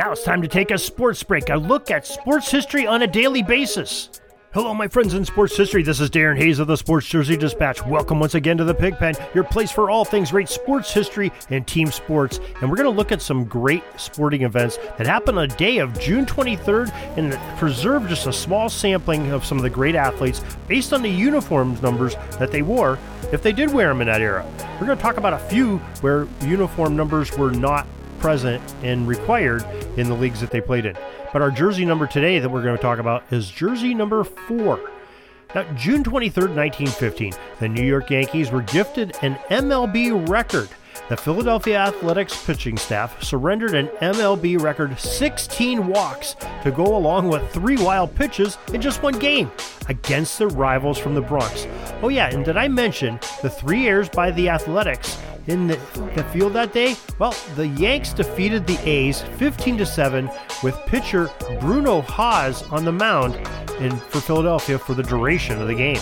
Now it's time to take a sports break, a look at sports history on a daily basis. Hello, my friends in sports history. This is Darren Hayes of the Sports Jersey Dispatch. Welcome once again to the Pigpen, your place for all things great sports history and team sports. And we're going to look at some great sporting events that happened on a day of June 23rd and preserve just a small sampling of some of the great athletes based on the uniforms numbers that they wore if they did wear them in that era. We're going to talk about a few where uniform numbers were not present and required in the leagues that they played in. But our jersey number today that we're going to talk about is jersey number four. Now, June 23rd, 1915, the New York Yankees were gifted an MLB record. The Philadelphia Athletics pitching staff surrendered an MLB record 16 walks to go along with three wild pitches in just one game against their rivals from the Bronx. Oh, yeah, and did I mention the three errors by the Athletics in the, the field that day? Well, the Yanks defeated the A's 15 to 7 with pitcher Bruno Haas on the mound in, for Philadelphia for the duration of the game.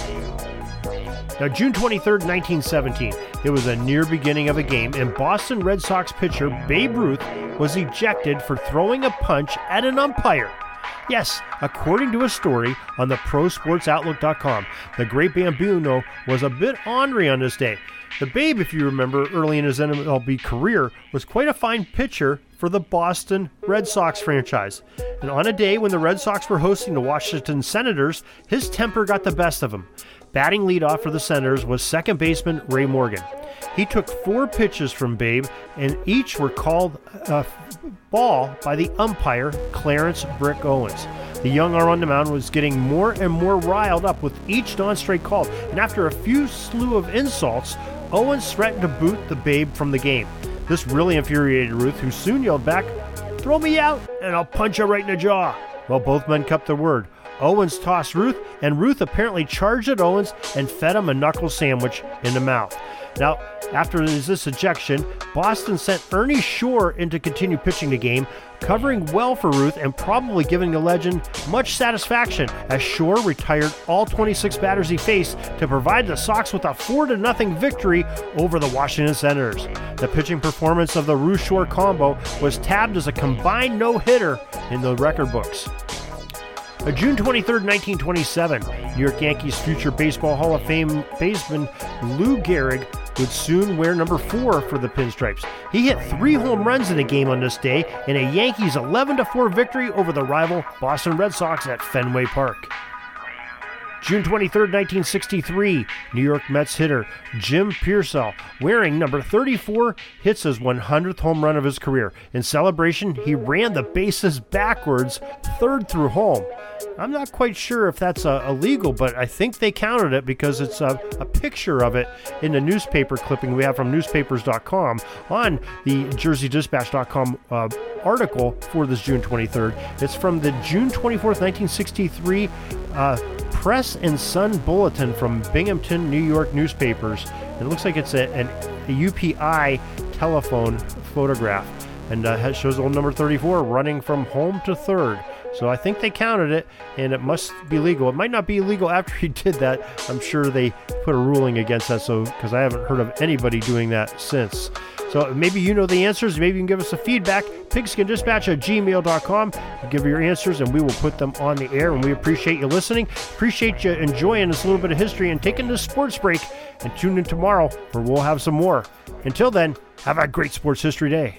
Now, June 23rd, 1917, it was a near beginning of a game, and Boston Red Sox pitcher Babe Ruth was ejected for throwing a punch at an umpire. Yes, according to a story on the ProSportsOutlook.com, the great Bambino was a bit ornery on this day. The Babe, if you remember, early in his MLB career, was quite a fine pitcher for the Boston Red Sox franchise. And on a day when the Red Sox were hosting the Washington Senators, his temper got the best of him. Batting leadoff for the Senators was second baseman Ray Morgan. He took four pitches from Babe, and each were called uh, a ball by the umpire, Clarence Brick Owens. The young arm on the mound was getting more and more riled up with each non strike call, and after a few slew of insults, Owens threatened to boot the babe from the game. This really infuriated Ruth, who soon yelled back, Throw me out, and I'll punch you right in the jaw. Well, both men kept their word. Owens tossed Ruth, and Ruth apparently charged at Owens and fed him a knuckle sandwich in the mouth. Now, after this ejection, Boston sent Ernie Shore in to continue pitching the game, covering well for Ruth and probably giving the legend much satisfaction as Shore retired all 26 batters he faced to provide the Sox with a 4 0 victory over the Washington Senators. The pitching performance of the Ruth Shore combo was tabbed as a combined no hitter in the record books. Uh, June 23, 1927, New York Yankees future Baseball Hall of Fame baseman Lou Gehrig would soon wear number four for the Pinstripes. He hit three home runs in a game on this day in a Yankees 11 4 victory over the rival Boston Red Sox at Fenway Park. June 23, 1963, New York Mets hitter Jim Piersall, wearing number 34, hits his 100th home run of his career. In celebration, he ran the bases backwards, third through home. I'm not quite sure if that's uh, illegal, but I think they counted it because it's a, a picture of it in the newspaper clipping we have from newspapers.com on the jerseydispatch.com uh, article for this June 23rd. It's from the June 24th, 1963 uh, Press and Sun Bulletin from Binghamton, New York newspapers. It looks like it's a, an, a UPI telephone photograph and uh, shows old number 34 running from home to third. So I think they counted it, and it must be legal. It might not be illegal after he did that. I'm sure they put a ruling against that. So because I haven't heard of anybody doing that since. So maybe you know the answers. Maybe you can give us a feedback. Pigskindispatch at gmail.com. Give your answers, and we will put them on the air. And we appreciate you listening. Appreciate you enjoying this little bit of history and taking this sports break. And tune in tomorrow, where we'll have some more. Until then, have a great sports history day.